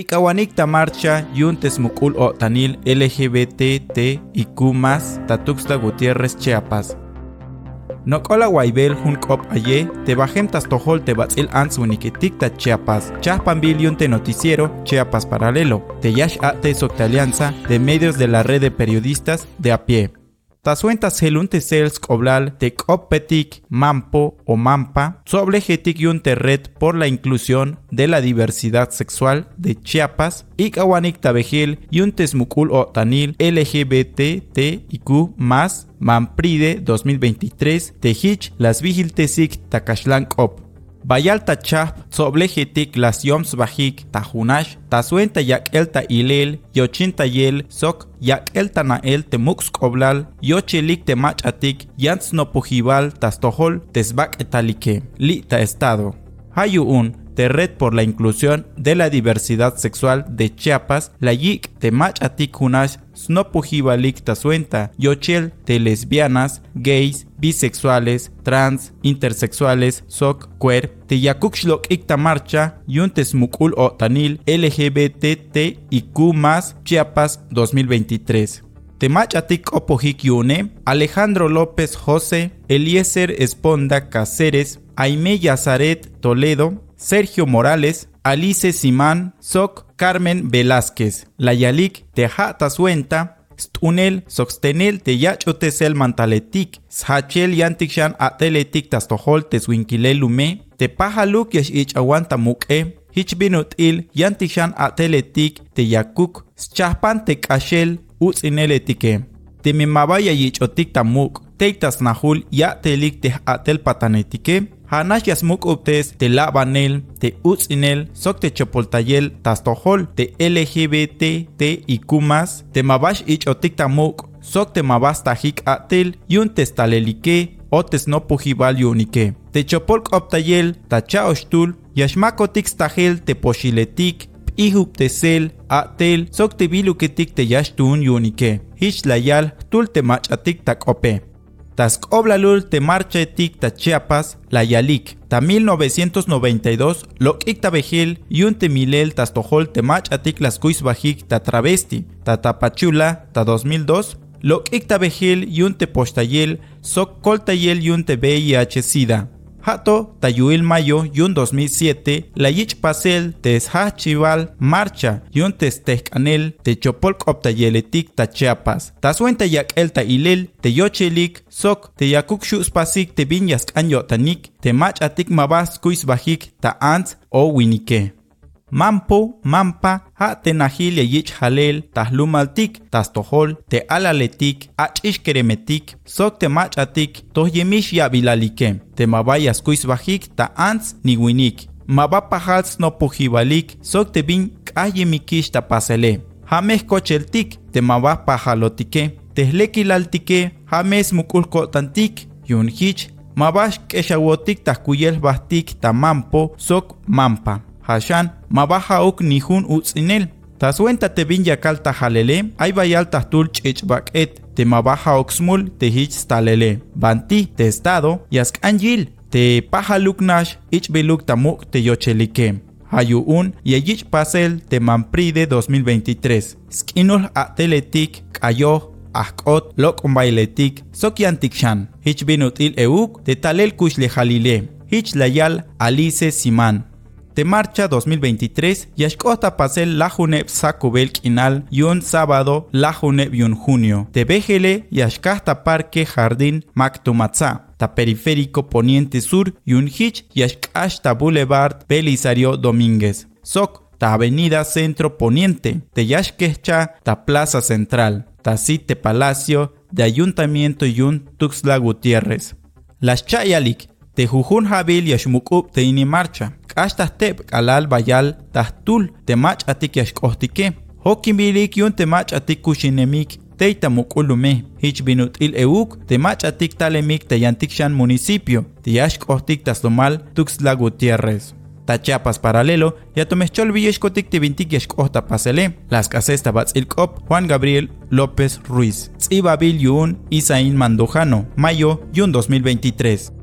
Ikawanikta marcha yuntes mukul o tanil LGBTT y Kumas Tatuxta Gutiérrez Chiapas. Nokola Waibel hun kop aye, te bajem tohol te batzil ans uniketikta Chiapas, Chaspan te noticiero Chiapas paralelo, te yash ate alianza de medios de la red de periodistas de a pie. Tasuentas helunte sels coblal te copetic mampo o mampa, sobre yunte red por la inclusión de la diversidad sexual de Chiapas, y kawanik tabejil yuntes mukul o tanil LGBTTIQ más Mampride 2023 Hich las vigiltesik takashlan op. Bayalta chap soblejetik las yoms bajik tajunash, tasuenta yak elta ilel, yochinta yel, sok yak elta nael temux koblal, yochelik temach atik, yans no pujibal tastohol tesbak etalike, li ta estado. Hayuun, Red por la Inclusión de la Diversidad Sexual de Chiapas, la YIC de Machatik Hunash Snopujibalik Tasuenta, Yochel de lesbianas, gays, bisexuales, trans, intersexuales, sok, queer, te Yakukshlock Ikta Marcha, Yuntes Mukul o Tanil, LGBTT y Q Chiapas 2023. Temachatik Opohik Yune, Alejandro López José, Eliezer Esponda Cáceres, Aime Yazaret Toledo, Sergio Morales, Alice Simán, Soc Carmen Velázquez, Layalik Tejata Suenta, Stunel Soxtenel Teyachotesel Mantaletik, Shachel Yantikshan Ateletik Tastohol Teswinkile Lume, Tepahaluk Yash Ich Aguanta Muke, Hichbinut Il Yantikshan Ateletik Teyakuk, Schahpan Tekashel Utzineletique. Temimabaya Yichotik Tamuk, Teitas Nahul Ya Telik Te Atel Patanetike, Hanash yasmuk uptes te labanel, te utzinel, sok te chopoltayel, tastohol, te LGBT, te ikumas, te mabash ich otiktamuk, sok te mabas tajik atel, yun testalelike, otes no pujibal yunike. Te chopolk optayel, ta chaoshtul, yashmakotik tahel te poshiletik, ihup tesel, atel, sok te biluketik te yashtun yunike. Hish layal, tul te machatik tak ope. Tas oblalul te marcha etik ta Chiapas, la Yalik, ta 1992, lo ikta bejil, yun te milel tas tojol te mach atik las kuis bajik ta travesti, ta tapachula, ta 2002, lo ikta bejil yun te postayel, sok koltayel yun te VIH sida. Hato, Tayuil Mayo, Yun 2007, La Yich Pasel, Chival, Marcha, Yun Testehkanel, Techopolk Optayeletik, Tachiapas, Tasuenta Yak Elta Ilel, Teyochelik, Sok, Teyakuk Spasik, Tebinyas Kanyotanik, Temach Atik Mabas Kuis Bajik, Ta Ants o Winike. Mampo, Mampa, ha tenahil yich halel, tahlumaltik, tastohol, te alaletik, ach ishkeremetik, sok te machatik, toh yemish yabilalike, te mabayas kuis bajik, ta ants ni winik. Mabapahals no pujibalik, sok te bin kayemikish ta pasele. Hames kocheltik, te mabapahalotique, tehlekilaltike, hames mukulkotantik, yunhich, mabash keshawotik tahkuyel bastik ta mampo, sok mampa hashan mabaja ok nihun utzinel. Taswenta te bin yakalta halele, ay bayalta tul et te mabaja oxmul te hich stalele. Banti te estado, yask anjil, te pajaluknash ich beluk tamuk te yochelike. Hayuun y pasel te Mampride 2023. Skinul ateletik kayo ahkot lok bailetik sokyantikshan. Hich binut il euk te talel kush le halile. Hich layal Alice Siman de marcha 2023 Yashkota pasel Lajuneb Sakubel Kinal Yun sábado Lajuneb Yun junio. De Bejele Yashkasta Parque Jardín Maktumatza. Ta periférico poniente sur Yun Hich Yashkashta Boulevard Belisario Domínguez. Sok ta avenida centro poniente. De Yashkescha ta plaza central. Ta site palacio de ayuntamiento Yun Tuxla Gutiérrez. Las Chayalik te Jujun Jabil Yashmukub te ini marcha. Kashtas tep alal bayal tahtul te mach atik yashkohtike. Hoki bilik yun te mach atik kushinemik teita mukulume. Hich binut il euk te mach atik talemik te yantikshan municipio. Te yashkohtik taslomal Tuxtla Gutiérrez. Tachapas paralelo, ya tomechol villeshkotik te vintik yashkohta pasele. Las casesta batzilkop Juan Gabriel López Ruiz. Tzibabil yun Isaín Mandojano. Mayo yun 2023.